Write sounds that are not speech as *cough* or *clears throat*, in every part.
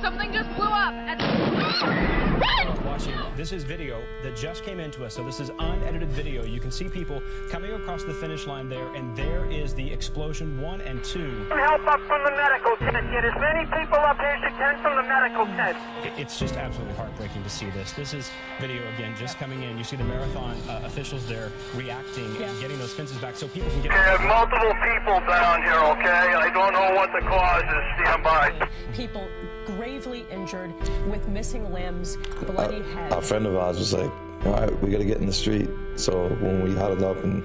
Something just blew up. And... Run! Watching, this is video that just came into us, so this is unedited video. You can see people coming across the finish line there, and there is the explosion one and two. Help up from the medical tent. Get as many people up here as you can from the medical tent. It's just absolutely heartbreaking to see this. This is video again just coming in. You see the marathon uh, officials there reacting and getting those fences back so people can get. There's multiple people down here, okay? I don't know what the cause is. Stand by. people gravely injured with missing limbs, bloody heads. a friend of ours was like, all right, we got to get in the street. So when we huddled up and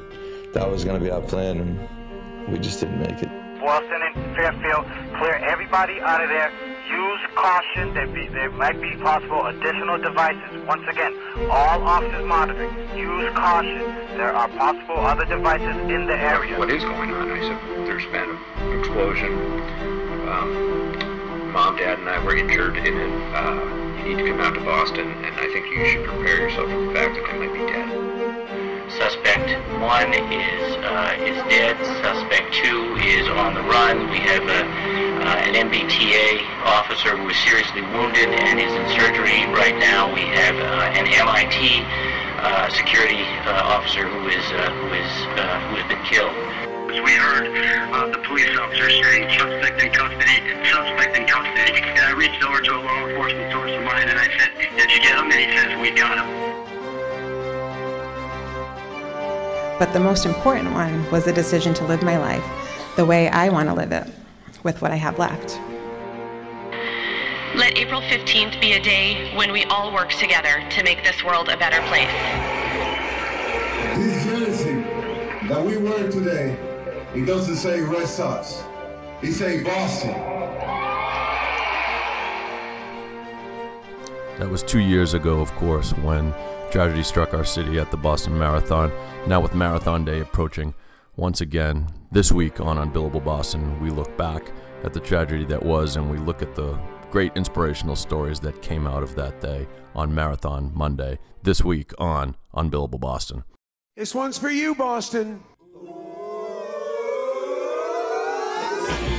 that was going to be our plan, and we just didn't make it. Boston and Fairfield, clear everybody out of there. Use caution. There, be, there might be possible additional devices. Once again, all officers monitoring. Use caution. There are possible other devices in the area. what is going on? I said, there's been an explosion. Um, Mom, Dad, and I were injured in it. Uh, you need to come out to Boston, and I think you should prepare yourself for the fact that I might be dead. Suspect one is uh, is dead. Suspect two is on the run. We have a, uh, an MBTA officer who is seriously wounded and is in surgery right now. We have uh, an MIT uh, security uh, officer who is who is who has been killed. As we heard uh, the police officer saying suspect in custody, suspect in custody. And I reached over to a law enforcement source of mine and I said, did you get him? And he says, we got him. But the most important one was the decision to live my life the way I want to live it, with what I have left. Let April 15th be a day when we all work together to make this world a better place. This jersey that we wear today, it doesn't say Red Sox. It say Boston. That was two years ago, of course, when tragedy struck our city at the Boston Marathon. Now, with Marathon Day approaching once again, this week on Unbillable Boston, we look back at the tragedy that was and we look at the great inspirational stories that came out of that day on Marathon Monday, this week on Unbillable Boston. This one's for you, Boston.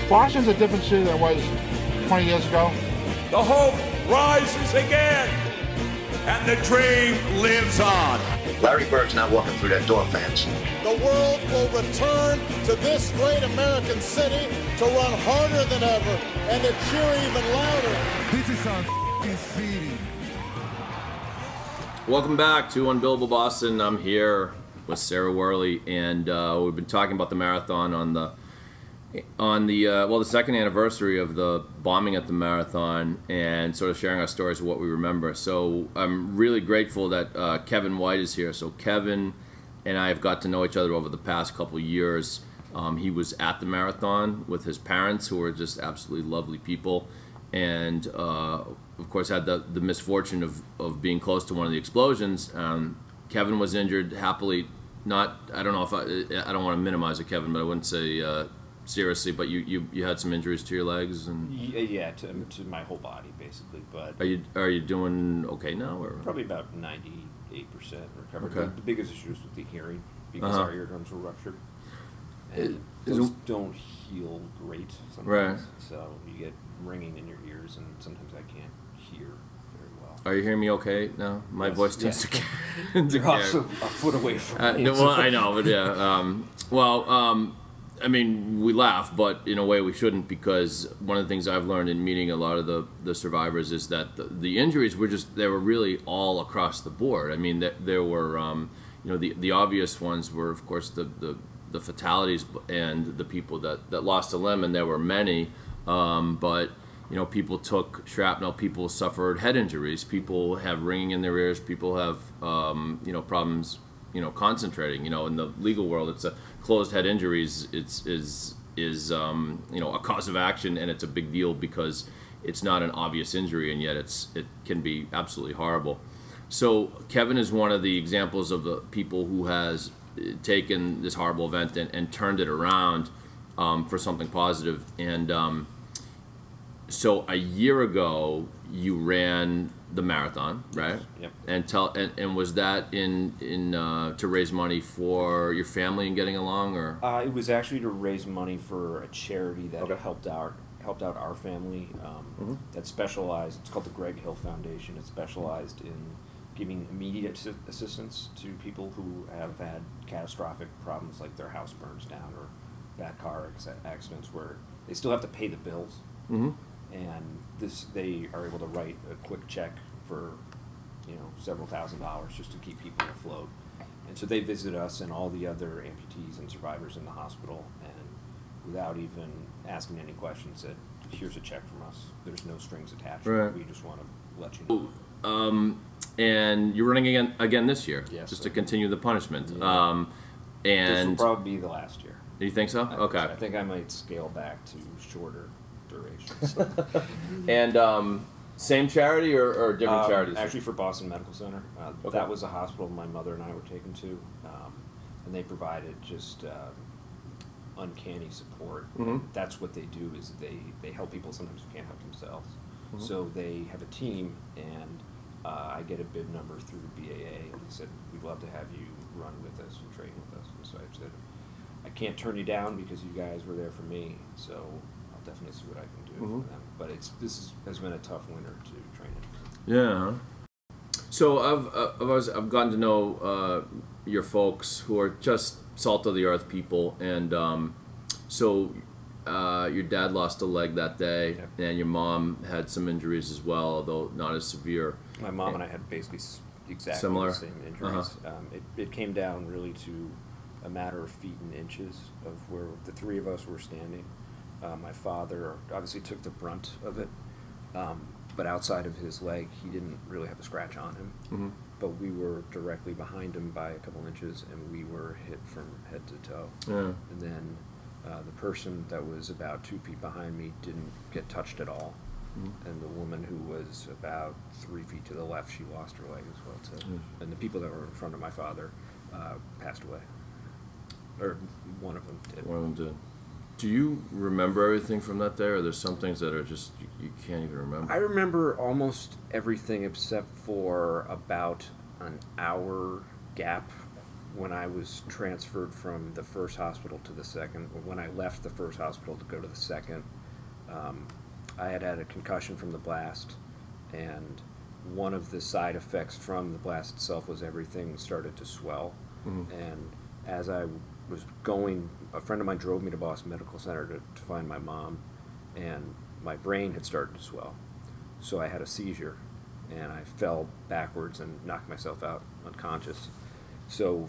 Boston's a different city than it was 20 years ago. The hope rises again, and the dream lives on. Larry Bird's not walking through that door, fans. The world will return to this great American city to run harder than ever and to cheer even louder. This is our city. Welcome back to Unbillable Boston. I'm here with Sarah Worley, and uh, we've been talking about the marathon on the on the uh, well the second anniversary of the bombing at the marathon, and sort of sharing our stories of what we remember. So I'm really grateful that uh, Kevin White is here. So Kevin and I have got to know each other over the past couple years. Um, he was at the marathon with his parents, who are just absolutely lovely people, and uh, of course had the, the misfortune of, of being close to one of the explosions. Um, Kevin was injured, happily not. I don't know if I. I don't want to minimize it, Kevin, but I wouldn't say uh, seriously. But you, you, you had some injuries to your legs, and Yeah, to, to my whole body basically, but are you are you doing okay now? Or probably about ninety-eight percent recovered. Okay. The, biggest issue was with the hearing because Uh-huh. our eardrums were ruptured, and is those it- don't heal great sometimes. Right. So you get ringing in your ears, and sometimes I can't hear very well. Are you hearing me okay now? My Yes, voice tends yeah. to. to You're also a foot away from Uh, me, no, well, I know, but *laughs* yeah. Um, well, um, I mean, we laugh, but in a way we shouldn't because one of the things I've learned in meeting a lot of the, the survivors is that the, the injuries were just they were really all across the board. I mean, there were um, you know the the obvious ones were of course the the, the fatalities and the people that, that lost a limb, and there were many. Um, but you know, people took shrapnel. People suffered head injuries. People have ringing in their ears. People have um, you know problems you know concentrating. You know, in the legal world, it's a closed head injuries. It's is is um, you know a cause of action, and it's a big deal because it's not an obvious injury, and yet it's it can be absolutely horrible. So Kevin is one of the examples of the people who has uh, taken this horrible event and, and turned it around um, for something positive. And um, so a year ago, you ran the marathon, right? Yep. And tell and, and was that in in uh, to raise money for your family and getting along, or Uh, it was actually to raise money for a charity that helped out helped out our family um, Mhm. that specialized. It's called the Greg Hill Foundation. It's specialized in giving immediate assistance to people who have had catastrophic problems, like their house burns down or bad car accidents, where they still have to pay the bills. Mhm. And this, they are able to write a quick check for, you know, several thousand dollars just to keep people afloat. And so they visit us and all the other amputees and survivors in the hospital, and without even asking any questions, said, "Here's a check from us. There's no strings attached. Right. We just want to let you know." Um, and you're running again again this year, Yes, just sir. to continue the punishment. Yeah. Um, this will and probably be the last year. Do you think so? I think Okay. so. I think I might scale back to shorter durations. *laughs* and um, same charity or, or different Um, charities? Actually, for Boston Medical Center. Uh, Okay. That was a hospital my mother and I were taken to, um, and they provided just uh, uncanny support. Mhm. That's what they do is they, they help people sometimes who can't help themselves. Mhm. So they have a team, and uh, I get a bid number through BAA, and they said, we'd love to have you run with us and train with us. And so I said, I can't turn you down because you guys were there for me, so definitely see what I can do Mhm. for them. But it's this is, has been a tough winter to train in. Yeah. So I've uh, I've, I've gotten to know uh, your folks who are just salt of the earth people, and um, so uh, your dad lost a leg that day, and your mom had some injuries as well, although not as severe. My mom and I had basically exactly Similar? the same injuries. Uh-huh. Um, it, it came down really to a matter of feet and inches of where the three of us were standing. Uh, my father obviously took the brunt of it, um, but outside of his leg, he didn't really have a scratch on him. Mhm. But we were directly behind him by a couple inches, and we were hit from head to toe. Yeah. And then uh, the person that was about two feet behind me didn't get touched at all. Mhm. And the woman who was about three feet to the left, she lost her leg as well too. Mm. And the people that were in front of my father uh, passed away, or one of them did. One of them did. Do you remember everything from that day, or there's some things that are just you, you can't even remember? I remember almost everything except for about an hour gap when I was transferred from the first hospital to the second, or when I left the first hospital to go to the second. Um, I had had a concussion from the blast, and one of the side effects from the blast itself was everything started to swell. Mhm. And as I was going, a friend of mine drove me to Boston Medical Center to, to find my mom, and my brain had started to swell. So I had a seizure, and I fell backwards and knocked myself out unconscious. So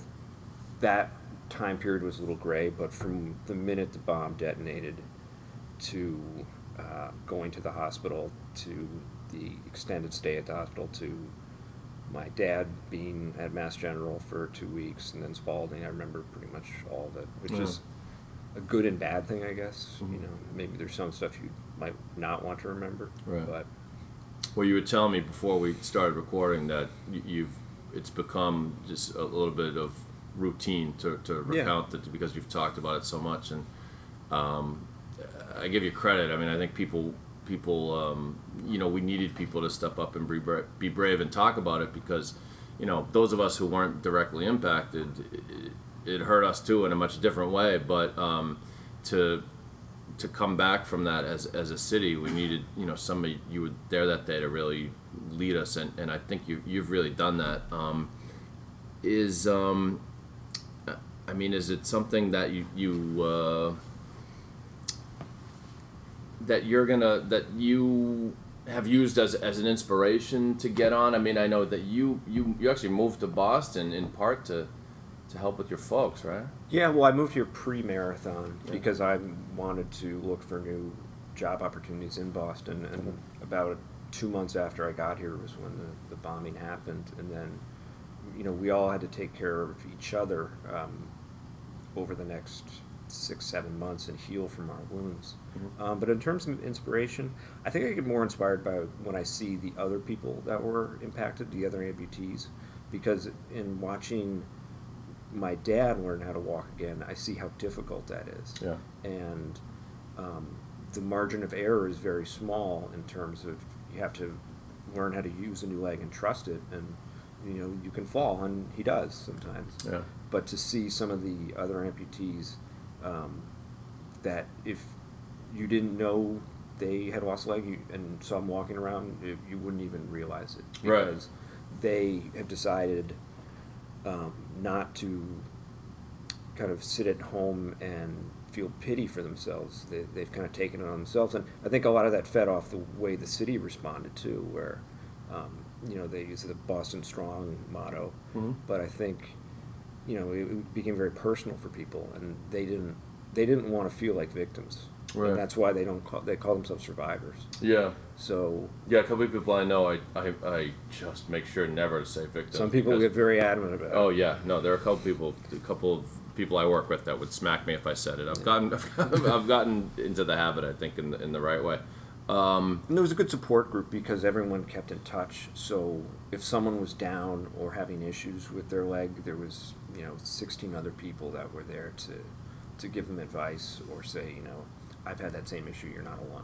that time period was a little gray, but from the minute the bomb detonated to uh, going to the hospital to the extended stay at the hospital to my dad being at Mass General for two weeks and then Spaulding, I remember pretty much all of it, which Yeah. is a good and bad thing, I guess. Mhm. You know, maybe there's some stuff you might not want to remember, Right. but Well, you were telling me before we started recording that you've it's become just a little bit of routine to, to Yeah. recount it because you've talked about it so much, and um, I give you credit. I mean, I think people people um, you know we needed people to step up and be brave, be brave and talk about it because you know those of us who weren't directly impacted, it, it hurt us too in a much different way, but um, to to come back from that as, as a city, we needed you know somebody you were there that day to really lead us, and, and I think you you've really done that. Um, is um, I mean, is it something that you you uh, that you're gonna that you have used as, as an inspiration to get on? I mean, I know that you you, you actually moved to Boston in part to to help with your folks, right? Yeah, well, I moved here pre-marathon because I wanted to look for new job opportunities in Boston, and about two months after I got here was when the, the bombing happened, and then, you know, we all had to take care of each other um, over the next six, seven months and heal from our wounds. Um, but in terms of inspiration, I think I get more inspired by when I see the other people that were impacted, the other amputees, because in watching my dad learn how to walk again, I see how difficult that is. Yeah. And um, the margin of error is very small in terms of you have to learn how to use a new leg and trust it, and you know you can fall, and he does sometimes. Yeah. But to see some of the other amputees um, that if you didn't know they had lost a leg you, and saw them walking around, you, you wouldn't even realize it Right. because they have decided um, not to kind of sit at home and feel pity for themselves. They, they've kind of taken it on themselves, and I think a lot of that fed off the way the city responded too, where um, you know they use the Boston Strong motto, Mhm. but I think you know it, became very personal for people, and they didn't they didn't want to feel like victims, Right. and that's why they don't call they call themselves survivors. Yeah. So Yeah, a couple of people I know, I, I, I just make sure never to say victim. some people because- get very adamant about it. Oh yeah, no, there are a couple people, a couple of people I work with that would smack me if I said it. I've gotten, *laughs* I've gotten into the habit, I think, in the, in the right way. Um, And there was a good support group because everyone kept in touch. So if someone was down or having issues with their leg, there was you know 16 other people that were there to to give them advice or say you know I've had that same issue. You're not alone.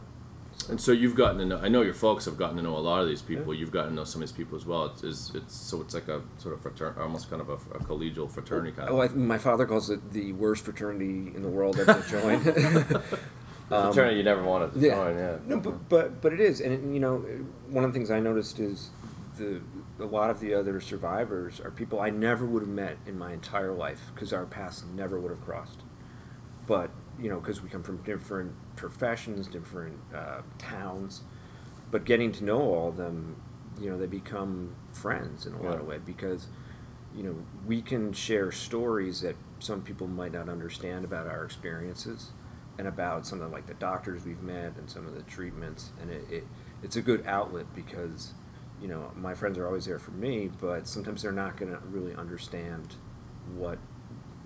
and so you've gotten to know. I know your folks have gotten to know a lot of these people. You've gotten to know some of these people as well. It's, it's, it's so it's like a sort of fraternity, almost kind of a, a collegial fraternity kind Oh, of. I, my father calls it the worst fraternity in the world ever to join. *laughs* *laughs* The um, fraternity you never wanted to join, yeah. No, but, but but it is, and it, you know, one of the things I noticed is the a lot of the other survivors are people I never would have met in my entire life because our paths never would have crossed. But you know, because we come from different professions, different uh, towns, but getting to know all of them, you know, they become friends in a lot of ways because you know we can share stories that some people might not understand about our experiences and about some of like the doctors we've met and some of the treatments and it, it it's a good outlet because you know my friends are always there for me but sometimes they're not going to really understand what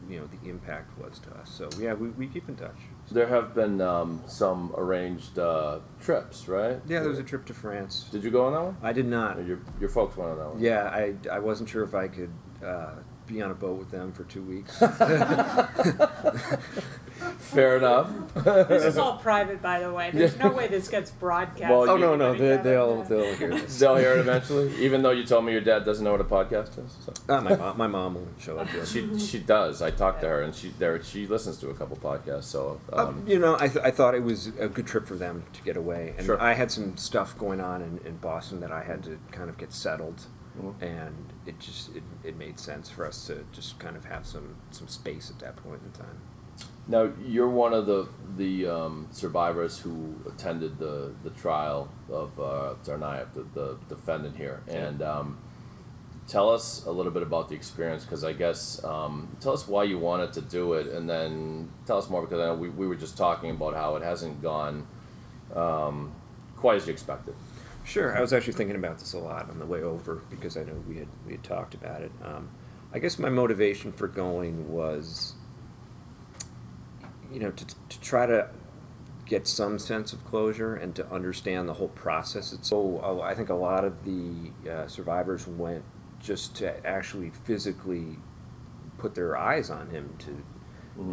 you know the impact was to us so yeah we, we keep in touch There have been um, some arranged uh, trips, right? yeah there was a trip to france Did you go on that one? i did not Your, your folks went on that one. yeah i, I wasn't sure if i could uh, be on a boat with them for two weeks *laughs* *laughs* Fair enough. This is all private, by the way. There's no way this gets broadcast. Well, oh you- no no they, got they'll they'll hear this They'll hear it eventually, even though you told me your dad doesn't know what a podcast is. So. Uh, my, mom, my mom will show up. yeah. She she does. I talked to her, and she there she listens to a couple podcasts. So um, Um, you know, I, th- I thought it was a good trip for them to get away. And Sure. I had some stuff going on in, in Boston that I had to kind of get settled. Mhm. And it just it, it made sense for us to just kind of have some, some space at that point in time. Now you're one of the the um, survivors who attended the the trial of uh, Tsarnaev, the, the defendant here, and um, tell us a little bit about the experience because I guess um, tell us why you wanted to do it, and then tell us more because I know we, we were just talking about how it hasn't gone um, quite as you expected. Sure, I was actually thinking about this a lot on the way over because I know we had we had talked about it. Um, I guess my motivation for going was, you know, to, to try to get some sense of closure and to understand the whole process. It's so I think a lot of the uh, survivors went just to actually physically put their eyes on him to.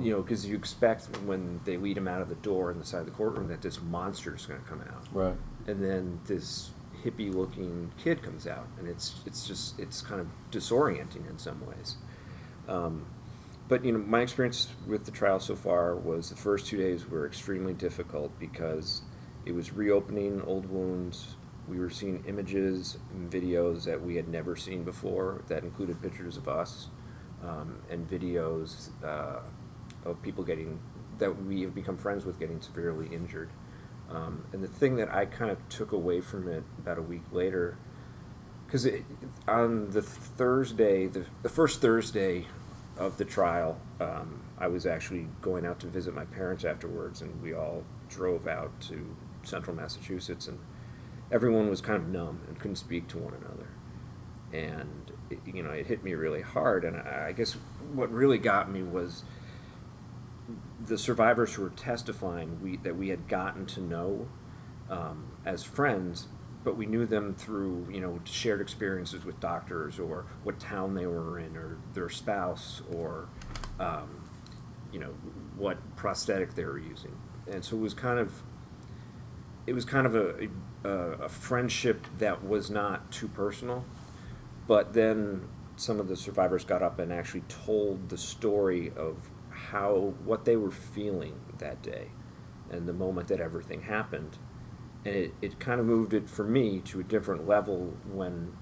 You know, because you expect when they lead him out of the door in the side of the courtroom that this monster is going to come out Right. and then this hippie looking kid comes out and it's it's just it's kind of disorienting in some ways um, but you know my experience with the trial so far was the first two days were extremely difficult because it was reopening old wounds. We were seeing images and videos that we had never seen before that included pictures of us um, and videos uh, of people getting that we have become friends with getting severely injured. Um, and the thing that I kind of took away from it about a week later, because on the Thursday, the, the first Thursday of the trial, um, I was actually going out to visit my parents afterwards, and we all drove out to central Massachusetts, and everyone was kind of numb and couldn't speak to one another. And, it, you know, it hit me really hard, and I, I guess what really got me was the survivors who were testifying we, that we had gotten to know um, as friends, but we knew them through you know shared experiences with doctors or what town they were in or their spouse or um, you know what prosthetic they were using, and so it was kind of it was kind of a, a, a friendship that was not too personal, but then some of the survivors got up and actually told the story of how what they were feeling that day and the moment that everything happened And it, it kind of moved it for me to a different level when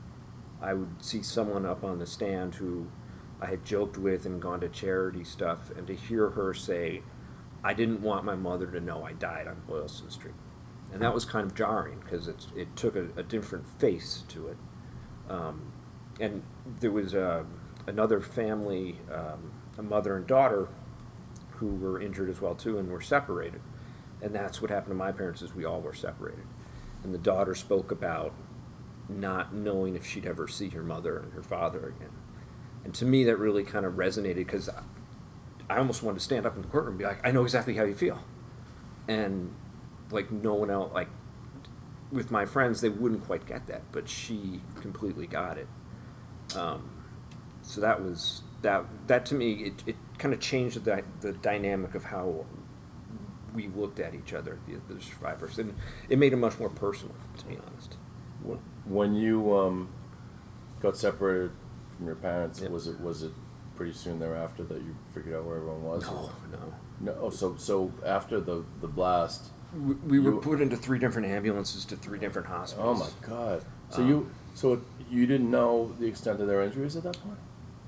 I would see someone up on the stand who I had joked with and gone to charity stuff, and to hear her say, I didn't want my mother to know I died on Boylston Street. And that was kind of jarring because it it took a, a, different face to it. Um, and there was a, another family, um, a mother and daughter, who were injured as well too, and were separated. And that's what happened to my parents is we all were separated. And the daughter spoke about not knowing if she'd ever see her mother and her father again. And to me, that really kind of resonated because I almost wanted to stand up in the courtroom and be like, I know exactly how you feel. And like no one else, like with my friends, they wouldn't quite get that, but she completely got it. Um, so that was that. That to me, it, it kind of changed the the dynamic of how we looked at each other, the, the survivors, and it made it much more personal, to be honest. When you um, got separated from your parents, yep. was it was it pretty soon thereafter that you figured out where everyone was? No, no. No. Oh, so so after the the blast, we, we were put into three different ambulances to three different hospitals. Oh my god! So um, you so you didn't know the extent of their injuries at that point?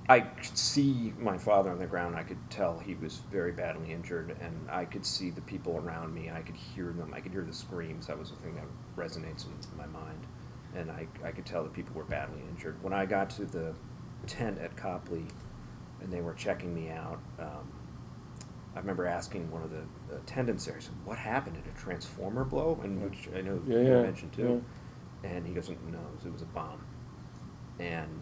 I could see my father on the ground. I could tell he was very badly injured, and I could see the people around me. I could hear them. I could hear the screams. That was the thing that resonates in my mind, and I, I could tell that people were badly injured. When I got to the tent at Copley, and they were checking me out, um, I remember asking one of the attendants there, I said, "What happened? Did a transformer blow?" And which I know yeah, you yeah, mentioned too. Yeah. And he goes, "No, it was a bomb." And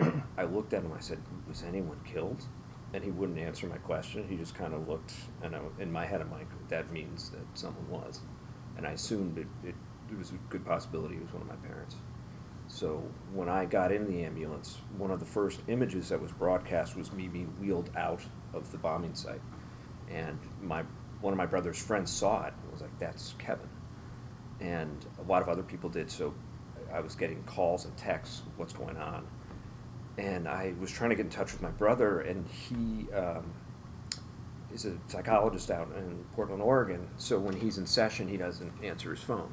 *clears throat* I looked at him. I said, "Was anyone killed?" And he wouldn't answer my question. He just kind of looked, and I, in my head, I'm like, "That means that someone was." And I assumed it, it, it was a good possibility it was one of my parents. So when I got in the ambulance, one of the first images that was broadcast was me being wheeled out of the bombing site, and my one of my brother's friends saw it and was like, "That's Kevin," and a lot of other people did. So I was getting calls and texts, "What's going on?" And I was trying to get in touch with my brother, and he um, is a psychologist out in Portland, Oregon. So when he's in session, he doesn't answer his phone.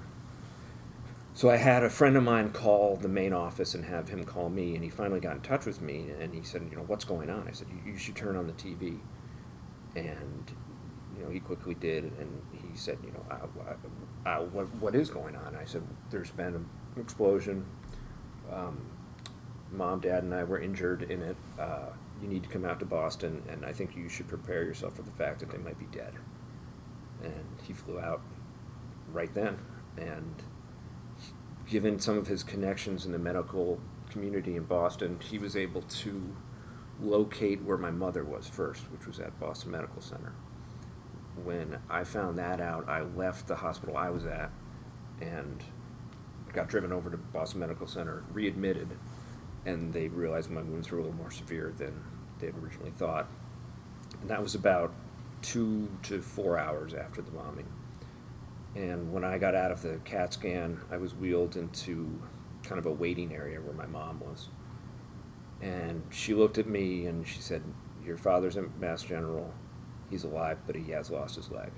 So I had a friend of mine call the main office and have him call me, and he finally got in touch with me, and he said, you know, what's going on? I said, you, should turn on the TV, and you know, he quickly did, and he said, you know, uh, uh, what, what is going on? I said, there's been an explosion. Um, mom, dad, and I were injured in it. Uh, you need to come out to Boston, and I think you should prepare yourself for the fact that they might be dead. And he flew out right then. And given some of his connections in the medical community in Boston, he was able to locate where my mother was first, which was at Boston Medical Center. When I found that out, I left the hospital I was at and got driven over to Boston Medical Center, readmitted, and they realized my wounds were a little more severe than they had originally thought. And that was about two to four hours after the bombing. And when I got out of the CAT scan, I was wheeled into kind of a waiting area where my mom was. And she looked at me and she said, Your father's a Mass General. He's alive, but he has lost his leg.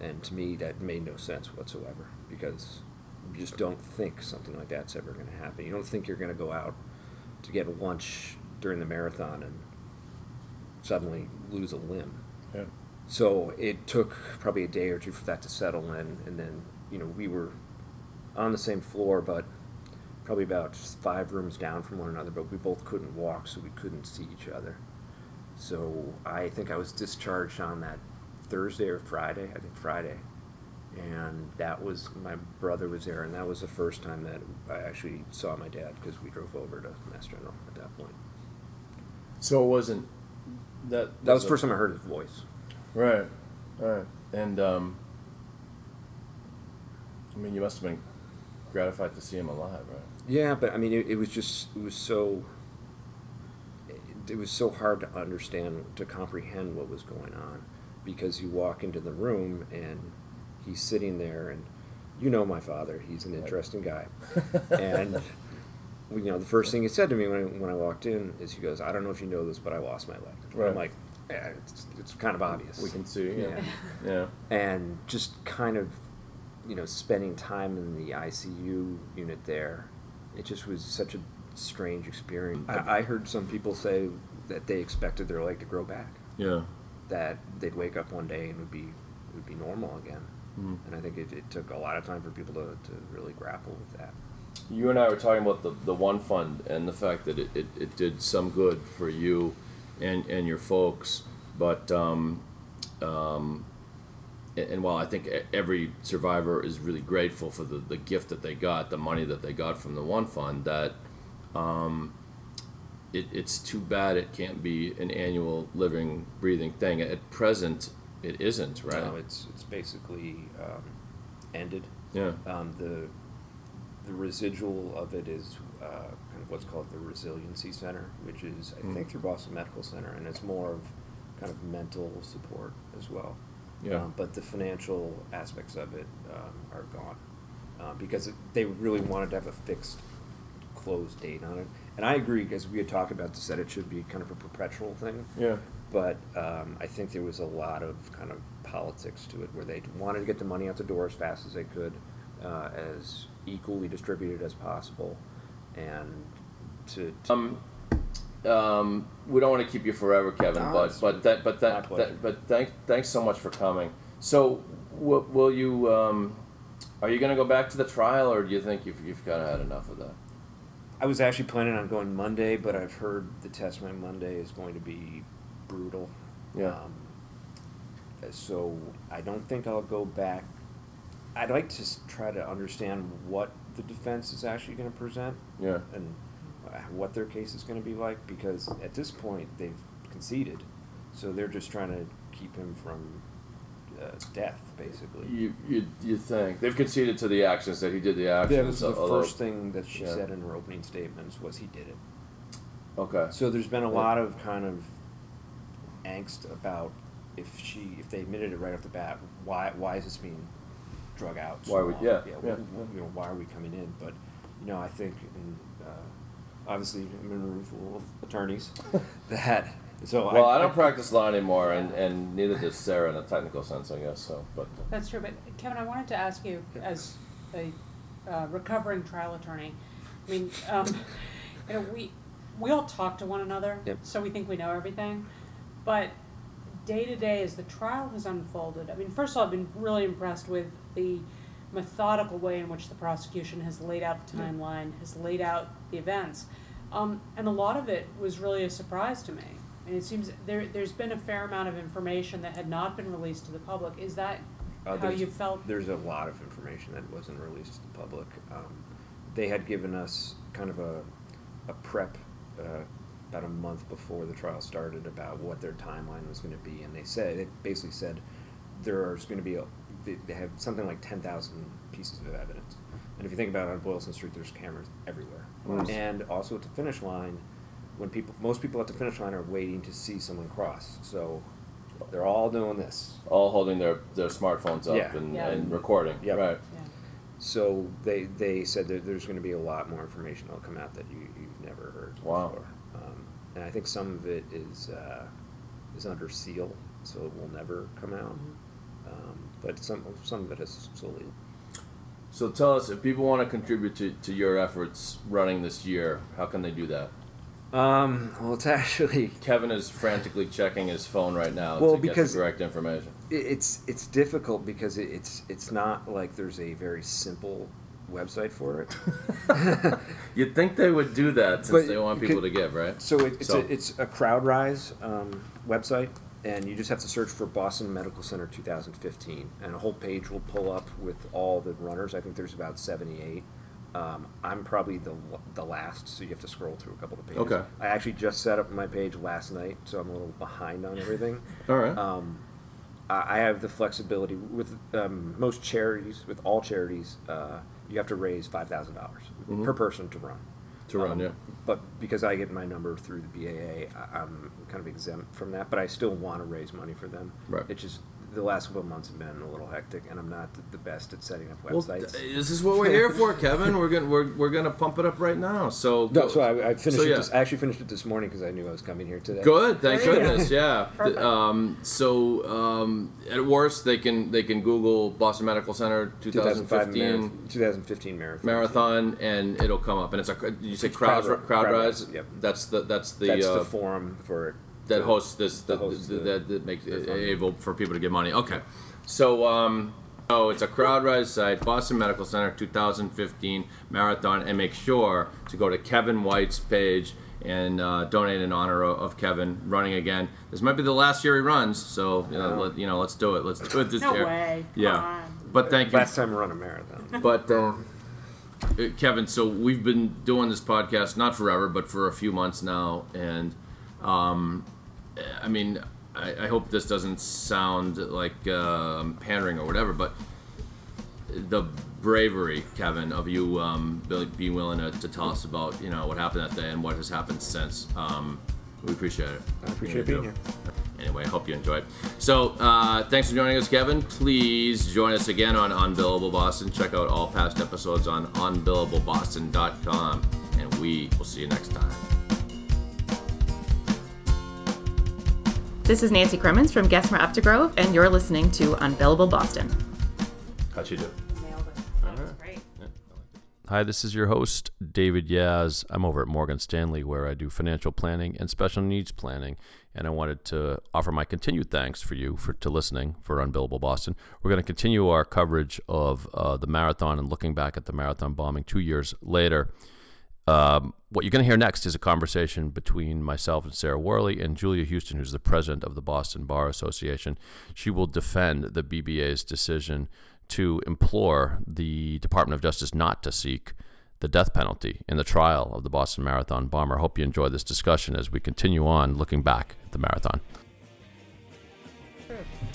And to me, that made no sense whatsoever because you just don't think something like that's ever going to happen. You don't think you're going to go out to get lunch during the marathon and suddenly lose a limb. Yeah. So it took probably a day or two for that to settle in, and then you know we were on the same floor, but probably about five rooms down from one another, but we both couldn't walk, so we couldn't see each other. So I think I was discharged on that Thursday or Friday, I think Friday, and that was my brother was there, and that was the first time that I actually saw my dad because we drove over to Mass General at that point. So it wasn't that. That was the first time I heard his voice. Right, right, and um, I mean, you must have been gratified to see him alive, right? Yeah, but I mean, it, it was just it was so. It, it was so hard to understand to comprehend what was going on because you walk into the room and he's sitting there, and you know my father. He's an interesting guy, *laughs* and you know the first thing he said to me when I, when I walked in is he goes, "I don't know if you know this, but I lost my leg." Right. I'm like, yeah, it's, it's kind of obvious. We can see, yeah, yeah, and just kind of you know, spending time in the ICU unit there, it just was such a strange experience. I, I heard some people say that they expected their leg to grow back. Yeah. That they'd wake up one day and would be it would be normal again. Mhm. And I think it, it took a lot of time for people to, to really grapple with that. You and I were talking about the, the one fund and the fact that it, it, it did some good for you and, and your folks, but um, um, and, while I think every survivor is really grateful for the, the gift that they got, the money that they got from the one fund, that um, it, it's too bad it can't be an annual living, breathing thing. At present, it isn't, right? No, it's it's basically um, ended. Yeah. Um, the the residual of it is uh, kind of what's called the Resiliency Center, which is I Mm. think through Boston Medical Center, and it's more of kind of mental support as well. Yeah. Um, but the financial aspects of it um, are gone uh, because it, they really wanted to have a fixed close date on it. And I agree because we had talked about this that it should be kind of a perpetual thing. Yeah. But um, I think there was a lot of kind of politics to it where they wanted to get the money out the door as fast as they could, uh, as equally distributed as possible, and to, to Um, um, we don't want to keep you forever, Kevin, No, but but that but that, that but thank thanks so much for coming. So, will, will you? Um, are you going to go back to the trial, or do you think you've you've kind of had enough of that? I was actually planning on going Monday, but I've heard the testimony Monday is going to be brutal. Yeah. Um, so I don't think I'll go back. I'd like to s- try to understand what the defense is actually going to present. Yeah. And uh, what their case is going to be like, because at this point they've conceded, so they're just trying to keep him from uh, death, basically. You you you think they've conceded to the actions that he did the actions? That was the although- first thing that she Yeah. said in her opening statements was he did it. Okay. So there's been a lot of kind of angst about if she if they admitted it right off the bat, why why is this being drug out? so Why would- long? yeah, yeah, yeah. wh- You know, why are we coming in? But you know, I think in, uh, obviously I'm in a room full of attorneys *laughs* that so Well, I, don't *laughs* practice law anymore, and, and neither does Sarah in a technical sense, I guess. So, but That's true, but Kevin, I wanted to ask you, as a uh, recovering trial attorney, I mean, um, *laughs* you know, we we all talk to one another, Yep. so we think we know everything, but day to day as the trial has unfolded, I mean, first of all, I've been really impressed with the methodical way in which the prosecution has laid out the timeline, has laid out the events, um, and a lot of it was really a surprise to me. And it seems there there's been a fair amount of information that had not been released to the public. Is that Uh, how there's- you felt? There's a lot of information that wasn't released to the public. Um, they had given us kind of a, a prep uh, about a month before the trial started about what their timeline was going to be, and they said they basically said there's going to be a they, they have something like ten thousand pieces of evidence, and if you think about it on Boylston Street, there's cameras everywhere, Nice. and also at the finish line, when people most people at the finish line are waiting to see someone cross, so they're all doing this. all holding their, their smartphones up Yeah. and, Yeah. and recording. Yep. Right. So they they said that there's going to be a lot more information that'll come out that you you've never heard Wow. before, and I think some of it is uh, is under seal, so it will never come out. Um, but some some of it has slowly. So tell us, if people want to contribute to, to your efforts running this year, how can they do that? Um, well, it's *laughs* actually Kevin is frantically checking his phone right now Well, to because- get the correct information. it's it's difficult because it's it's not like there's a very simple website for it. *laughs* *laughs* You'd think they would do that since But they want you people could- to give, right? So it, it's a it's a CrowdRise um, website, and you just have to search for Boston Medical Center 2015, and a whole page will pull up with all the runners. I think there's about 78. Um, I'm probably the the last, so you have to scroll through a couple of pages. Okay. I actually just set up my page last night, so I'm a little behind on everything. *laughs* All right. Um, I I have the flexibility with um, most charities, with all charities, uh, you have to raise five thousand dollars Mhm. per person to run. To run, Um, yeah. But because I get my number through the BAA, I'm kind of exempt from that. But I still want to raise money for them. Right. It just the last couple of months have been a little hectic, and I'm not the, the best at setting up websites. th- this is what we're here for, *laughs* Kevin. We're gonna we're, we're gonna pump it up right now. So no, so I, I finished so, it. This, I actually finished it this morning because I knew I was coming here today. Good, thank There you goodness. Yeah. *laughs* Perfect. Um, so um, at worst, they can they can Google Boston Medical Center 2005 2015 marathon, 2015 marathon. marathon, and it'll come up. And it's a you say crowd Crowd- crowd, Crowd rise? Rise, yep. That's the that's the That's uh, the forum for that hosts this that, hosts the- that, that makes it able for people to get money. Okay, so um, oh, it's a crowd rise site, Boston Medical Center 2015 marathon, and make sure to go to Kevin White's page and uh, donate in honor of, of Kevin running again. This might be the last year he runs, so you know, No. let, you know let's do it. Let's do it this No year. way. Come Yeah, on. but thank you. Last time I run a marathon. But uh, uh, Kevin, so we've been doing this podcast not forever, but for a few months now, and um, I mean, I, I hope this doesn't sound like uh, pandering or whatever, but the bravery, Kevin, of you um, being willing to, to tell us about you know what happened that day and what has happened since. Um, we appreciate it. I appreciate being do. here. Anyway, I hope you enjoyed. So, uh, thanks for joining us, Kevin. Please join us again on Unbillable Boston. Check out all past episodes on unbillableboston.com, and we will see you next time. This is Nancy Cremins from Gesmer Updegrove, and you're listening to Unbillable Boston. How'd you do? Hi, this is your host, David Yas. I'm over at Morgan Stanley where I do financial planning and special needs planning. And I wanted to offer my continued thanks for you for to listening for Unbillable Boston. We're going to continue our coverage of uh, the marathon and looking back at the marathon bombing two years later. Um, what you're going to hear next is a conversation between myself and Sarah Worley and Julia Huston, who's the president of the Boston Bar Association. She will defend the BBA's decision to implore the Department of Justice not to seek the death penalty in the trial of the Boston Marathon bomber. Hope you enjoy this discussion as we continue on looking back at the marathon.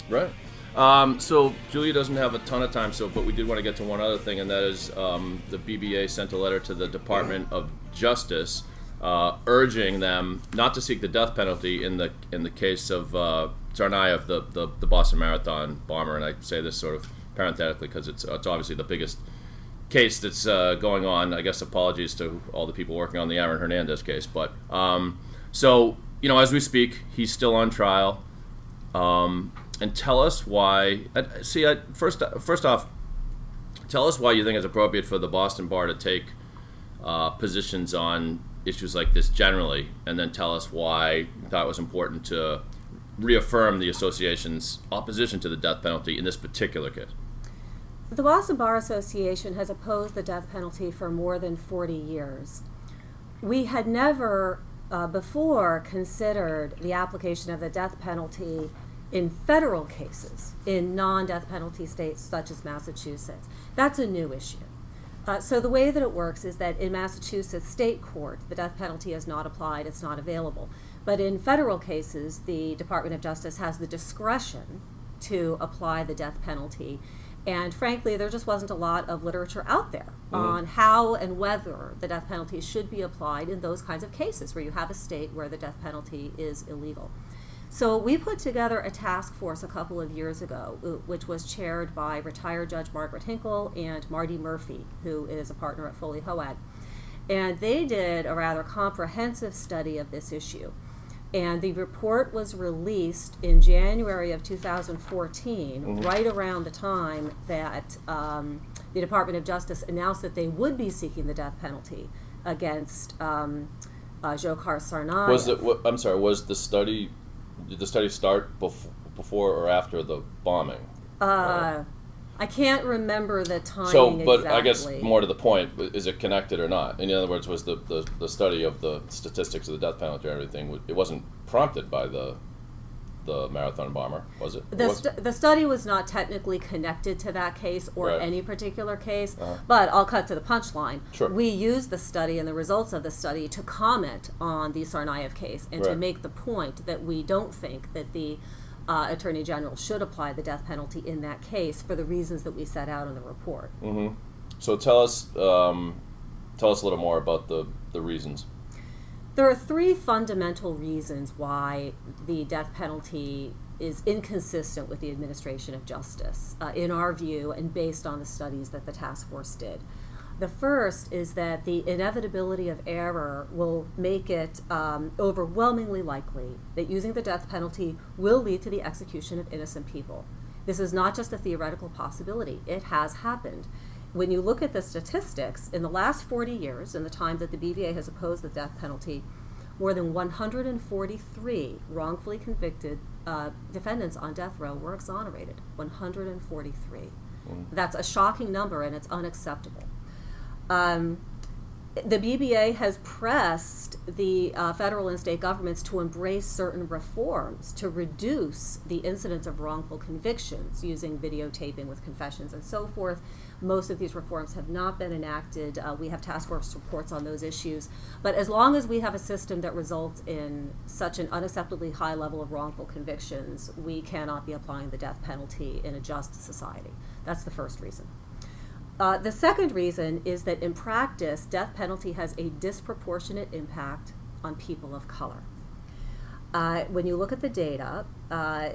Right. Um, so Julia doesn't have a ton of time, so but we did want to get to one other thing, and that is um, the BBA sent a letter to the Department of Justice uh, urging them not to seek the death penalty in the in the case of uh, Tsarnaev, the, the the Boston Marathon bomber. And I say this sort of parenthetically because it's it's obviously the biggest case that's uh, going on. I guess apologies to all the people working on the Aaron Hernandez case, but um, so you know, as we speak, he's still on trial. Um, and tell us why. See, I, first first off, tell us why you think it's appropriate for the Boston Bar to take uh, positions on issues like this generally, and then tell us why you thought it was important to reaffirm the association's opposition to the death penalty in this particular case. The Boston Bar Association has opposed the death penalty for more than 40 years. We had never uh, before considered the application of the death penalty in federal cases in non death penalty states such as Massachusetts. That's a new issue. Uh, so the way that it works is that in Massachusetts state court, the death penalty is not applied, it's not available. But in federal cases, the Department of Justice has the discretion to apply the death penalty. And frankly, there just wasn't a lot of literature out there Mhm. on how and whether the death penalty should be applied in those kinds of cases where you have a state where the death penalty is illegal. So we put together a task force a couple of years ago, uh, which was chaired by retired Judge Margaret Hinkle and Marty Murphy, who is a partner at Foley Hoag. And they did a rather comprehensive study of this issue. And the report was released in January of 2014, Mhm. right around the time that um, the Department of Justice announced that they would be seeking the death penalty against um, uh. Was it? I'm sorry. Was the study? Did the study start before, before or after the bombing? Uh, I can't remember the timing So, but exactly. I guess more to the point, is it connected or not? In other words, was the, the, the study of the statistics of the death penalty and everything, it wasn't prompted by the the marathon bomber, was it? The, Was- stu- the study was not technically connected to that case or Right. any particular case, Uh-huh. but I'll cut to the punchline. Sure. We used the study and the results of the study to comment on the Tsarnaev case and to make the point that we don't think that the uh, Attorney General should apply the death penalty in that case for the reasons that we set out in the report. hmm So tell us, um, tell us a little more about the, the reasons. There are three fundamental reasons why the death penalty is inconsistent with the administration of justice, uh, in our view, and based on the studies that the task force did. The first is that the inevitability of error will make it um, overwhelmingly likely that using the death penalty will lead to the execution of innocent people. This is not just a theoretical possibility, it has happened. When you look at the statistics, in the last 40 years, in the time that the BBA has opposed the death penalty, more than 143 wrongfully convicted uh, defendants on death row were exonerated. 143. Mm. That's a shocking number and it's unacceptable. Um, the BBA has pressed the uh, federal and state governments to embrace certain reforms to reduce the incidence of wrongful convictions using videotaping with confessions and so forth. Most of these reforms have not been enacted. Uh, we have task force reports on those issues. But as long as we have a system that results in such an unacceptably high level of wrongful convictions, we cannot be applying the death penalty in a just society. That's the first reason. Uh, the second reason is that in practice, death penalty has a disproportionate impact on people of color. Uh, when you look at the data, uh,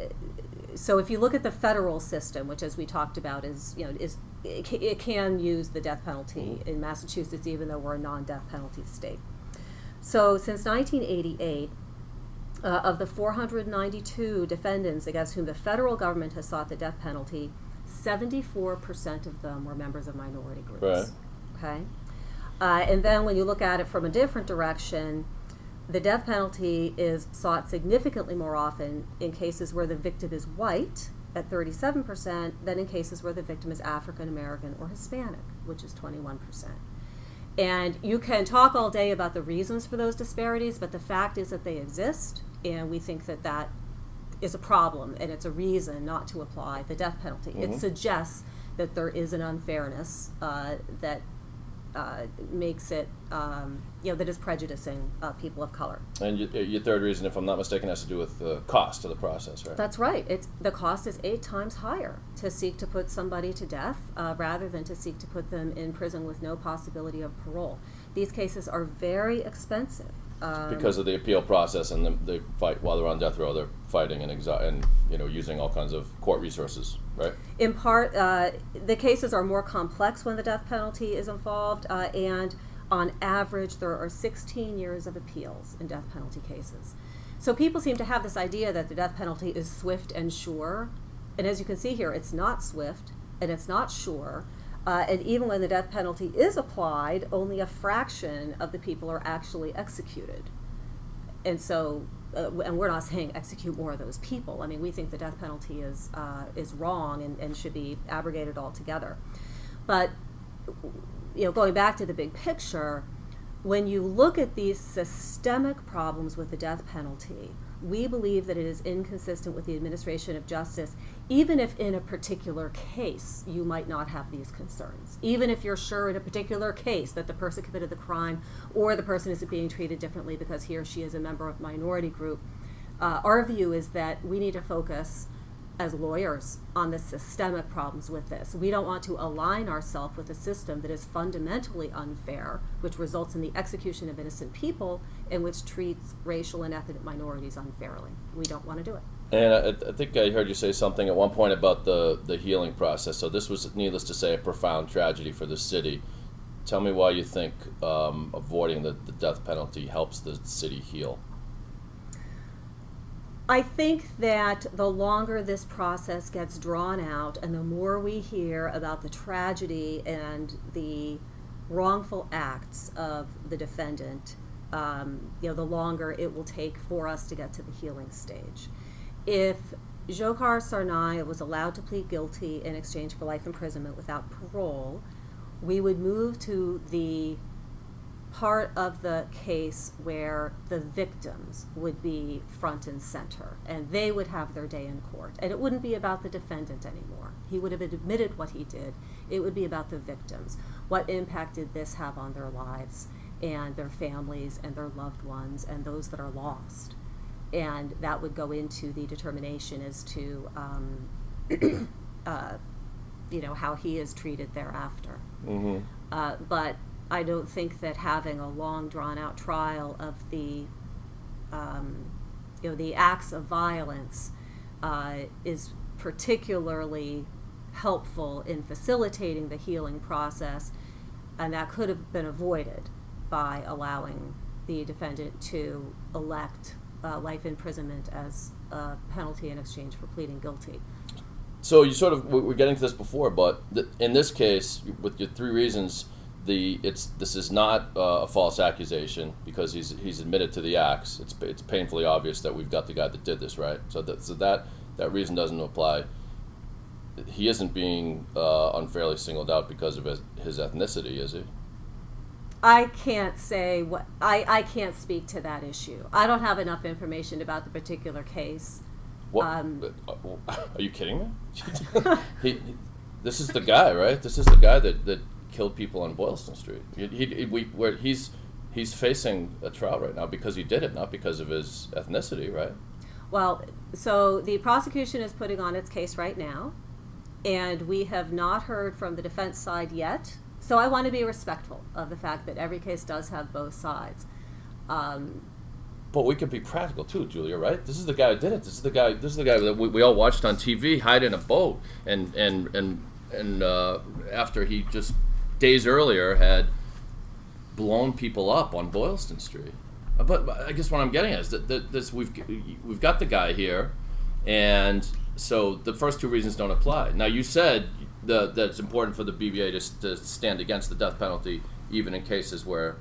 so if you look at the federal system, which as we talked about is, you know, is it, it can use the death penalty mm-hmm. in Massachusetts, even though we're a non-death penalty state. So since 1988, uh, of the 492 defendants against whom the federal government has sought the death penalty, 74% of them were members of minority groups. Right. Okay? Uh, and then when you look at it from a different direction, the death penalty is sought significantly more often in cases where the victim is white at 37% than in cases where the victim is African American or Hispanic, which is 21%. And you can talk all day about the reasons for those disparities, but the fact is that they exist, and we think that that is a problem and it's a reason not to apply the death penalty. Mm-hmm. It suggests that there is an unfairness uh, that uh, makes it, um, you know, that is prejudicing uh, people of color. And your, your, third reason, if I'm not mistaken, has to do with the cost of the process, right? That's right. It's the cost is eight times higher to seek to put somebody to death uh, rather than to seek to put them in prison with no possibility of parole. These cases are very expensive. Um, because of the appeal process and the, they fight while they're on death row, they're fighting and, exi- and you know using all kinds of court resources, right? In part, uh, the cases are more complex when the death penalty is involved, uh, and on average, there are 16 years of appeals in death penalty cases. So people seem to have this idea that the death penalty is swift and sure, and as you can see here, it's not swift and it's not sure. Uh, and even when the death penalty is applied, only a fraction of the people are actually executed. And so, uh, and we're not saying execute more of those people. I mean, we think the death penalty is uh, is wrong and, and should be abrogated altogether. But you know, going back to the big picture, when you look at these systemic problems with the death penalty, we believe that it is inconsistent with the administration of justice, even if in a particular case you might not have these concerns. Even if you're sure in a particular case that the person committed the crime or the person is being treated differently because he or she is a member of a minority group, uh, our view is that we need to focus as lawyers on the systemic problems with this. We don't want to align ourselves with a system that is fundamentally unfair, which results in the execution of innocent people and which treats racial and ethnic minorities unfairly. We don't want to do it. And I, I, think I heard you say something at one point about the, the healing process. So this was, needless to say, a profound tragedy for the city. Tell me why you think um, avoiding the, the death penalty helps the city heal. I think that the longer this process gets drawn out and the more we hear about the tragedy and the wrongful acts of the defendant, um, you know, the longer it will take for us to get to the healing stage. If Dzhokhar Tsarnaev was allowed to plead guilty in exchange for life imprisonment without parole, we would move to the part of the case where the victims would be front and center and they would have their day in court. And it wouldn't be about the defendant anymore. He would have admitted what he did. It would be about the victims. What impact did this have on their lives and their families and their loved ones and those that are lost? And that would go into the determination as to, um, *coughs* uh, you know, how he is treated thereafter. Mm-hmm. Uh, but I don't think that having a long drawn out trial of the um, you know the acts of violence uh, is particularly helpful in facilitating the healing process, and that could have been avoided by allowing the defendant to elect uh, life imprisonment as a penalty in exchange for pleading guilty. So you sort of we we're getting to this before, but in this case, with your three reasons, the it's this is not uh, a false accusation because he's he's admitted to the acts. It's it's painfully obvious that we've got the guy that did this, right? So that so that that reason doesn't apply. He isn't being uh, unfairly singled out because of his, his ethnicity, is he? I can't say what I, I can't speak to that issue. I don't have enough information about the particular case. What? Um, uh, are you kidding me? *laughs* *laughs* he, he, this is the guy, right? This is the guy that, that killed people on Boylston Street. He, he, we, where he's he's facing a trial right now because he did it, not because of his ethnicity, right? Well, so the prosecution is putting on its case right now, and we have not heard from the defense side yet. So I want to be respectful of the fact that every case does have both sides. Um, but we could be practical too, Julia. Right? This is the guy who did it. This is the guy. This is the guy that we, we all watched on TV hide in a boat, and and and and uh, after he just days earlier had blown people up on Boylston Street. Uh, but, but I guess what I'm getting at is that, that this we've we've got the guy here, and so the first two reasons don't apply. Now you said the, that it's important for the BBA to, to stand against the death penalty, even in cases where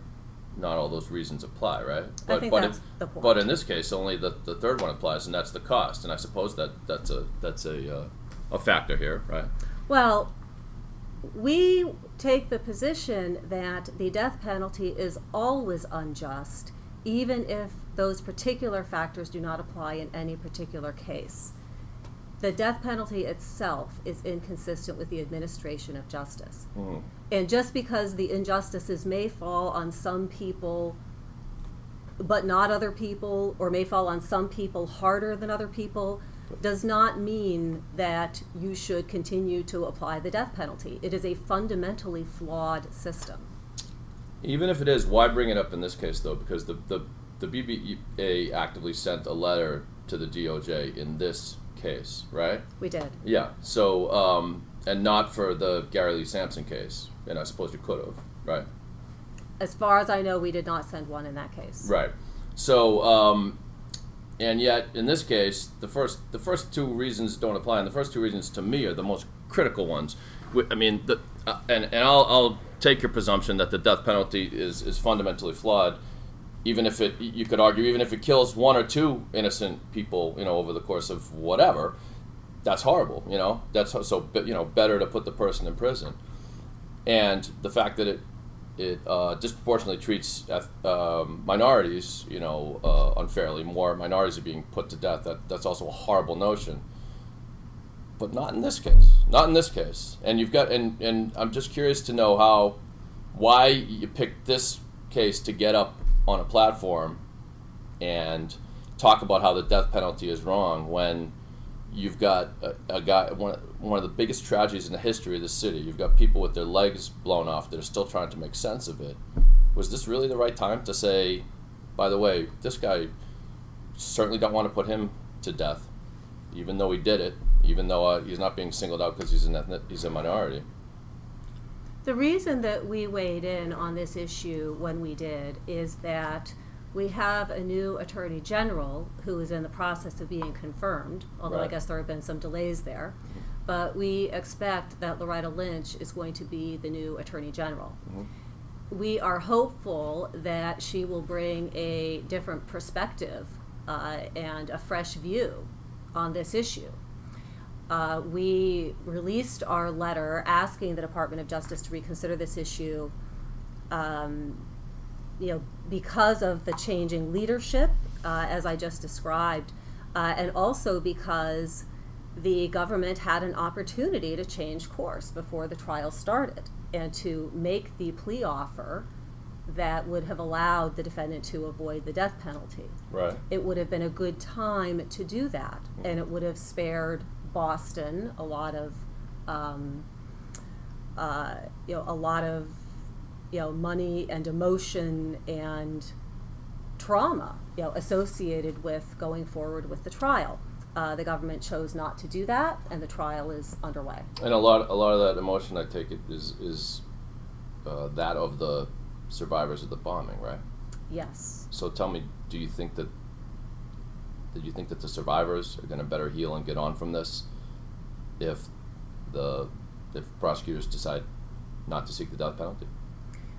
not all those reasons apply, right? But, I think but that's in, the point. But in this case, only the, the third one applies, and that's the cost. And I suppose that that's a that's a uh, a factor here, right? Well, we take the position that the death penalty is always unjust, even if those particular factors do not apply in any particular case. The death penalty itself is inconsistent with the administration of justice. Mm. And just because the injustices may fall on some people but not other people, or may fall on some people harder than other people, does not mean that you should continue to apply the death penalty. It is a fundamentally flawed system. Even if it is, why bring it up in this case though? Because the the, the BBA actively sent a letter to the DOJ in this case, right? We did. Yeah. So, um, and not for the Gary Lee Sampson case, and I suppose you could have, right? As far as I know, we did not send one in that case. Right. So, um, and yet in this case, the first the first two reasons don't apply, and the first two reasons to me are the most critical ones. I mean, the, uh, and and I'll, I'll take your presumption that the death penalty is is fundamentally flawed, even if it you could argue even if it kills one or two innocent people, you know, over the course of whatever, that's horrible. You know, that's so you know better to put the person in prison, and the fact that it it uh, disproportionately treats um, minorities, you know, uh, unfairly. More minorities are being put to death. That that's also a horrible notion. But not in this case. Not in this case. And you've got and and I'm just curious to know how, why you picked this case to get up on a platform, and talk about how the death penalty is wrong when you've got a, a, guy one, one of the biggest tragedies in the history of the city. You've got people with their legs blown off. That are still trying to make sense of it. Was this really the right time to say by the way this guy certainly don't want to put him to death even though he did it even though uh, he's not being singled out because he's, an ethnic, he's a minority the reason that we weighed in on this issue when we did is that we have a new attorney general who is in the process of being confirmed, although right. I guess there have been some delays there. But we expect that Loretta Lynch is going to be the new attorney general. Mm-hmm. We are hopeful that she will bring a different perspective uh, and a fresh view on this issue. Uh, we released our letter asking the Department of Justice to reconsider this issue um, you know, because of the changing leadership, uh, as I just described, uh, and also because the government had an opportunity to change course before the trial started and to make the plea offer that would have allowed the defendant to avoid the death penalty. Right. It would have been a good time to do that, mm-hmm. and it would have spared Boston a lot of, um, uh, you know, a lot of you know money and emotion and trauma you know associated with going forward with the trial Uh, the government chose not to do that, and the trial is underway. And a lot, a lot of that emotion, I take it, is is uh, that of the survivors of the bombing, right? Yes. So tell me, do you think that do you think that the survivors are going to better heal and get on from this if the if prosecutors decide not to seek the death penalty?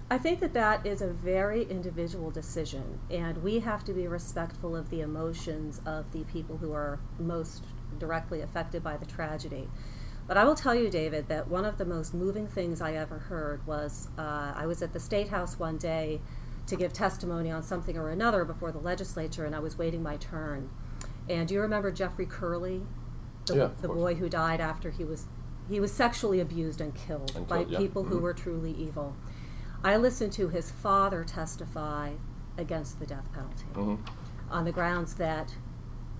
I think that that is a very individual decision, and we have to be respectful of the emotions of the people who are most directly affected by the tragedy. But I will tell you, David, that one of the most moving things I ever heard was uh, I was at the State House one day to give testimony on something or another before the legislature, and I was waiting my turn. And do you remember Jeffrey Curley, the, Yeah, the boy who died after he was he was sexually abused and killed And by yeah. people who Mhm. were truly evil? I listened to his father testify against the death penalty Mhm. on the grounds that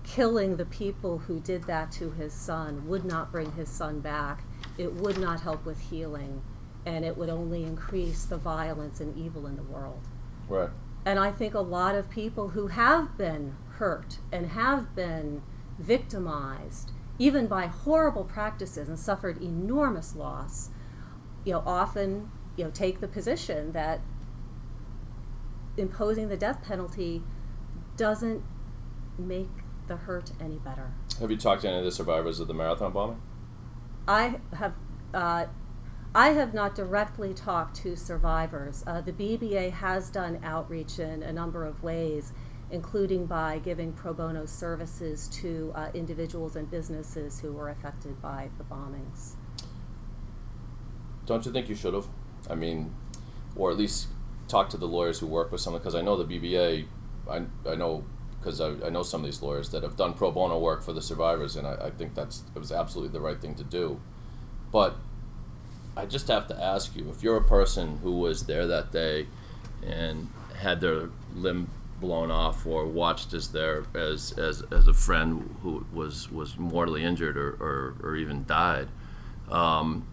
killing the people who did that to his son would not bring his son back. It would not help with healing, and it would only increase the violence and evil in the world. Right. And I think a lot of people who have been hurt and have been victimized, even by horrible practices, and suffered enormous loss, you know, often you know take the position that imposing the death penalty doesn't make the hurt any better. Have you talked to any of the survivors of the marathon bombing? I have. Uh, I have not directly talked to survivors. Uh, the BBA has done outreach in a number of ways, including by giving pro bono services to uh, individuals and businesses who were affected by the bombings. Don't you think you should have? I mean, or at least talk to the lawyers who work with someone because I know the BBA. I, I know because I, I know some of these lawyers that have done pro bono work for the survivors, and I, I think that's it was absolutely the right thing to do. But I just have to ask you if you're a person who was there that day and had their limb blown off or watched as their as as, as a friend who was was mortally injured or, or, or even died um,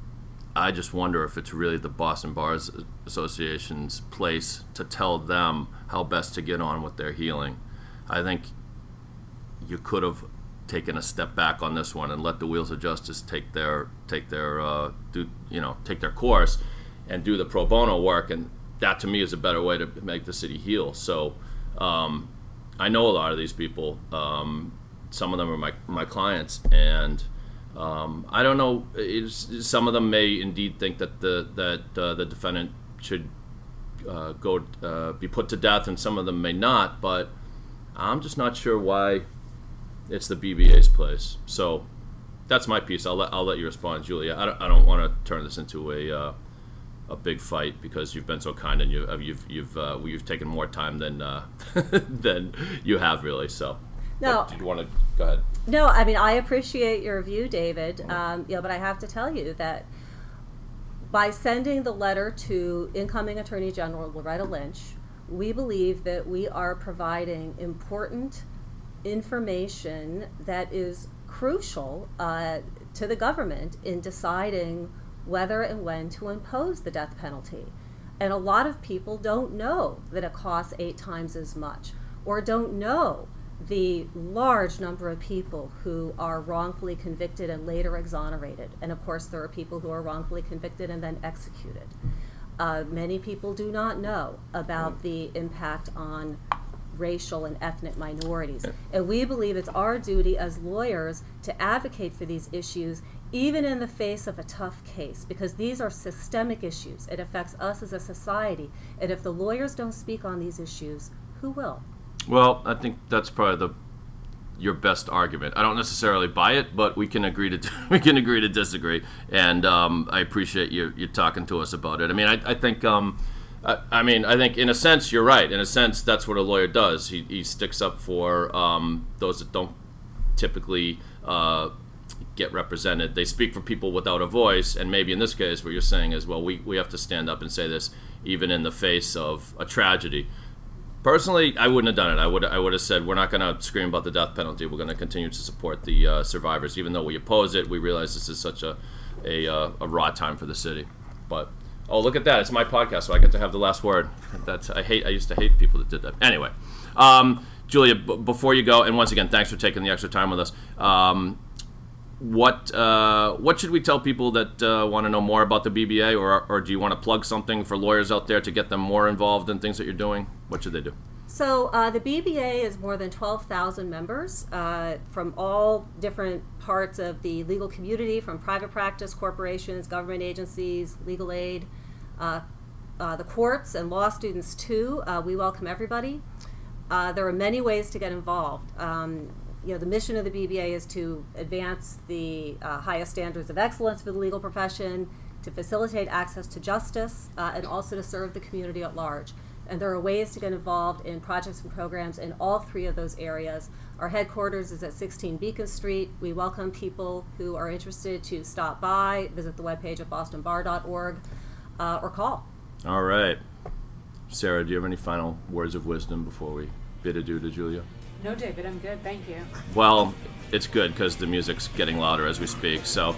I just wonder if it's really the Boston Bars Association's place to tell them how best to get on with their healing. I think you could have taken a step back on this one and let the wheels of justice take their take their uh, do you know take their course and do the pro bono work. And that to me is a better way to make the city heal. So um, I know a lot of these people. Um, some of them are my, my clients. And um, I don't know some of them may indeed think that the that uh, the defendant should uh, go uh, be put to death and some of them may not. But I'm just not sure why it's the BBA's place. So that's my piece. I'll let I'll let you respond, Julia. I don't, I don't want to turn this into a uh, a big fight because you've been so kind and you, uh, you've you've uh, you've taken more time than uh, *laughs* than you have really. So No. Did you want to go ahead? No, I mean I appreciate your view, David. Um, you know, but I have to tell you that by sending the letter to incoming Attorney General Loretta Lynch, we believe that we are providing important information that is crucial uh, to the government in deciding whether and when to impose the death penalty. And a lot of people don't know that it costs eight times as much, or don't know the large number of people who are wrongfully convicted and later exonerated. And of course, there are people who are wrongfully convicted and then executed. Uh, many people do not know about the impact on racial and ethnic minorities. And we believe it's our duty as lawyers to advocate for these issues, even in the face of a tough case, because these are systemic issues. It affects us as a society. And if the lawyers don't speak on these issues, who will? Well, I think that's probably the your best argument. I don't necessarily buy it, but we can agree to *laughs* we can agree to disagree. And um, I appreciate you you talking to us about it. I mean, I, I think um, I, I mean I think in a sense you're right. In a sense, that's what a lawyer does. He he sticks up for um, those that don't typically. Uh, get represented they speak for people without a voice and maybe in this case what you're saying is well we, we have to stand up and say this even in the face of a tragedy Personally, I wouldn't have done it. I would I would have said we're not going to scream about the death penalty. We're going to continue to support the uh, survivors, even though we oppose it. We realize this is such a a, uh, a raw time for the city. But oh, look at that! It's my podcast, so I get to have the last word. That's I hate. I used to hate people that did that. Anyway, um, Julia, b- before you go, and once again, thanks for taking the extra time with us. Um, what uh, what should we tell people that uh, want to know more about the BBA, or or do you want to plug something for lawyers out there to get them more involved in things that you're doing? What should they do? So uh, the BBA is more than 12,000 members uh, from all different parts of the legal community, from private practice, corporations, government agencies, legal aid, uh, uh the courts, and law students too. Uh, we welcome everybody. Uh, there are many ways to get involved. Um, you know, the mission of the BBA is to advance the highest standards of excellence for the legal profession, to facilitate access to justice, and also to serve the community at large. And there are ways to get involved in projects and programs in all three of those areas. Our headquarters is at 16 Beacon Street. We welcome people who are interested to stop by, visit the webpage at bostonbar.org, uh, or call. All right. Sarah, do you have any final words of wisdom before we bid adieu to Julia? No, David, I'm good. Thank you. Well, it's good because the music's getting louder as we speak. So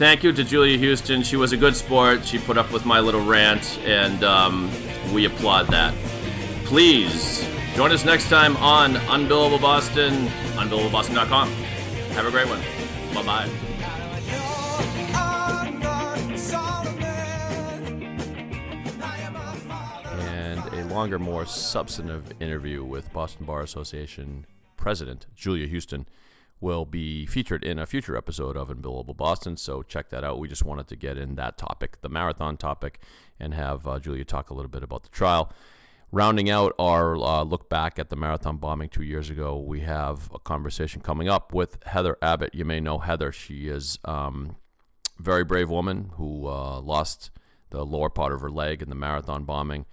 thank you to Julia Huston. She was a good sport. She put up with my little rant, and um, we applaud that. Please join us next time on Unbillable Boston, unbillableboston.com. Have a great one. Bye bye. And a longer, more substantive interview with Boston Bar Association President Julia Huston will be featured in a future episode of Unbillable Boston. So check that out. We just wanted to get in that topic, the marathon topic, and have uh, Julia talk a little bit about the trial. Rounding out our uh, look back at the marathon bombing two years ago, we have a conversation coming up with Heather Abbott. You may know Heather. She is um, a very brave woman who uh, lost the lower part of her leg in the marathon bombing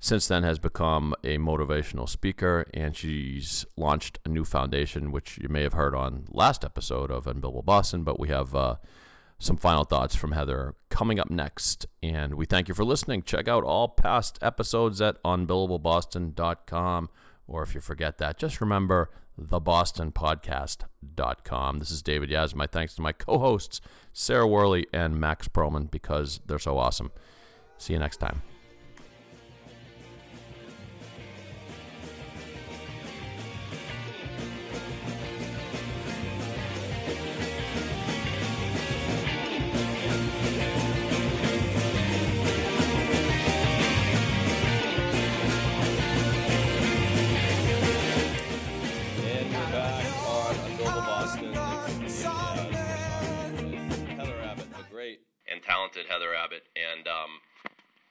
since then has become a motivational speaker and she's launched a new foundation which you may have heard on last episode of unbillable boston but we have uh, some final thoughts from heather coming up next and we thank you for listening. Check out all past episodes at unbillableboston.com or if you forget that just remember thebostonpodcast.com this is david yas my thanks to my co-hosts sarah worley and max proman because they're so awesome. See you next time Heather Abbott. And um,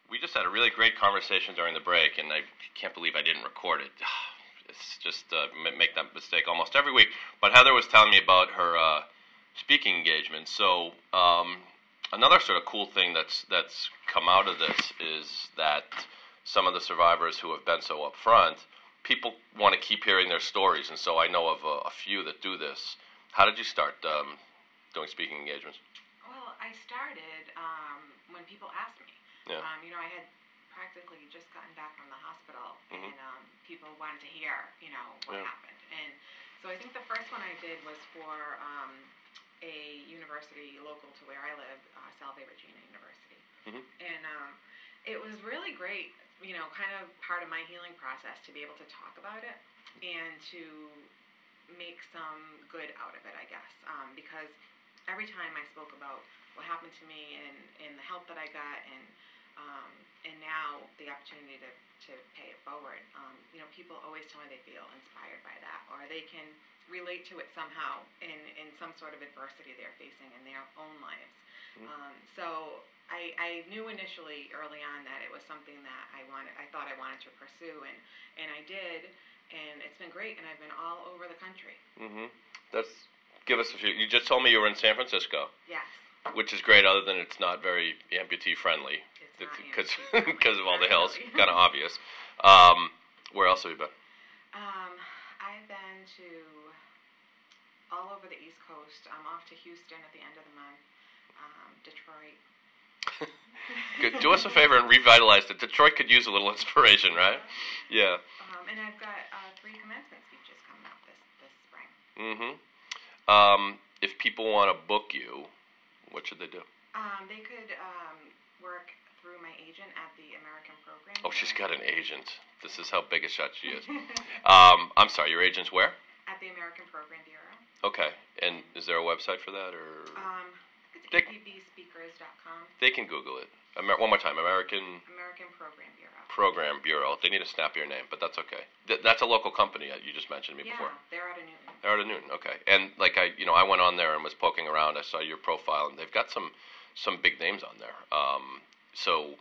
we just had a really great conversation during the break, and I can't believe I didn't record it. *sighs* It's just uh, make that mistake almost every week. But Heather was telling me about her uh, speaking engagement. So um, another sort of cool thing that's that's come out of this is that some of the survivors who have been so upfront, people want to keep hearing their stories, and so I know of a, a few that do this. How did you start um, doing speaking engagements? I started um, when people asked me. Yeah. Um, you know, I had practically just gotten back from the hospital, Mhm. and um, people wanted to hear, you know, what Yeah. happened. And so I think the first one I did was for um, a university local to where I live, uh, Salve Regina University. mm-hmm. And um, it was really great, you know, kind of part of my healing process to be able to talk about it and to make some good out of it, I guess. Um, because every time I spoke about what happened to me and, and the help that I got and um, and now the opportunity to, to pay it forward, um, you know, people always tell me they feel inspired by that or they can relate to it somehow in, in some sort of adversity they're facing in their own lives. Mhm. Um, so I, I knew initially early on that it was something that I wanted, I thought I wanted to pursue, and, and I did, and it's been great, and I've been all over the country. Mm-hmm. That's give us a few. You just told me you were in San Francisco, Yes. Which is great. Other than it's not very amputee friendly, because because *laughs* of all the hills, kind of obvious. Um, where else have you been? Um, I've been to all over the East Coast. I'm off to Houston at the end of the month. Um, Detroit. *laughs* Good. Do us a favor and revitalize it. Detroit could use a little inspiration, right? Yeah. Um, and I've got uh, three commencement speeches coming up this this spring. Mm-hmm. Um, if people want to book you, what should they do? Um, they could um, work through my agent at the American Program. Oh, she's got an agent. This is how big a shot she is. *laughs* um, I'm sorry, your agent's where? At the American Program Bureau. Okay, and is there a website for that, or Um, They- they can Google it? Amer- one more time, American American Program Bureau. Program Bureau. They need a snappier name, but that's okay. Th- that's a local company uh, you just mentioned to me yeah, before. they're out of Newton. They're out of Newton, okay. And like I, you know, I went on there and was poking around. I saw your profile, and they've got some some big names on there. Um, so,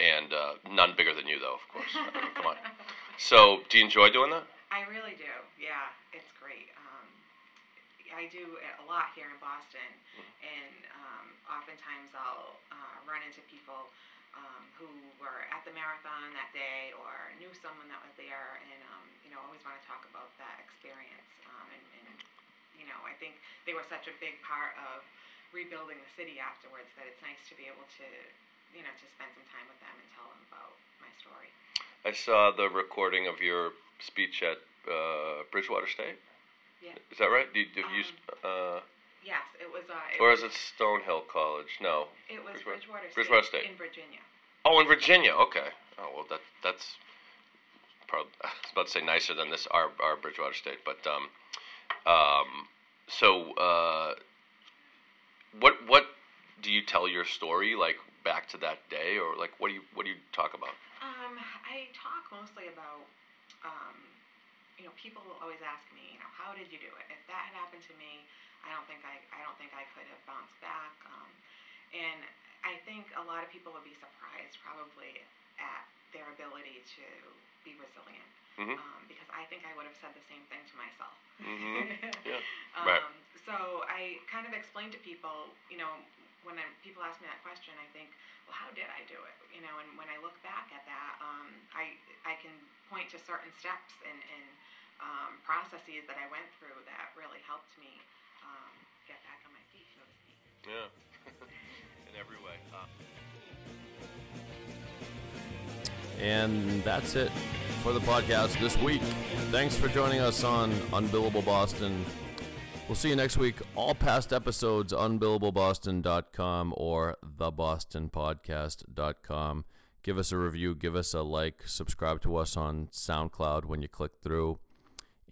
and uh, none bigger than you, though, of course. I *laughs* mean, come on. So, do you enjoy doing that? I really do. Yeah, it's great. Um, I do a lot here in Boston, and um, oftentimes I'll uh, run into people um, who were at the marathon that day or knew someone that was there, and um, you know always want to talk about that experience. Um, and, and you know, I think they were such a big part of rebuilding the city afterwards that it's nice to be able to, you know, to spend some time with them and tell them about my story. I saw the recording of your speech at uh, Bridgewater State. Yeah. Is that right? Do you, have you, uh, Yes, it was. Uh, it or was, is it Stonehill College? No. It was Bridgewater- Bridgewater, Bridgewater State, State. in Virginia. Oh, in Virginia. Okay. Oh well, that that's probably *laughs* I was about to say nicer than this our our Bridgewater State, but um, um, so uh, what what do you tell your story like back to that day, or like what do you what do you talk about? Um, I talk mostly about, um, you know, people will always ask me, you know, how did you do it? If that had happened to me, I don't think I, I don't think I could have bounced back. Um, and I think a lot of people would be surprised probably at their ability to be resilient. Mhm. Um, because I think I would have said the same thing to myself. Mhm. *laughs* Yeah. Um, Right. So I kind of explain to people, you know, when I, people ask me that question, I think, well, how did I do it? You know, and when I look back at that, um, I I can point to certain steps and, and um, processes that I went through that really helped me um, get back on my feet, so to speak. Yeah. *laughs* in every way. Uh, And that's it for the podcast this week. Thanks for joining us on Unbillable Boston. We'll see you next week. All past episodes, unbillableboston.com or thebostonpodcast.com. Give us a review, give us a like, subscribe to us on SoundCloud when you click through,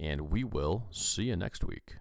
and we will see you next week.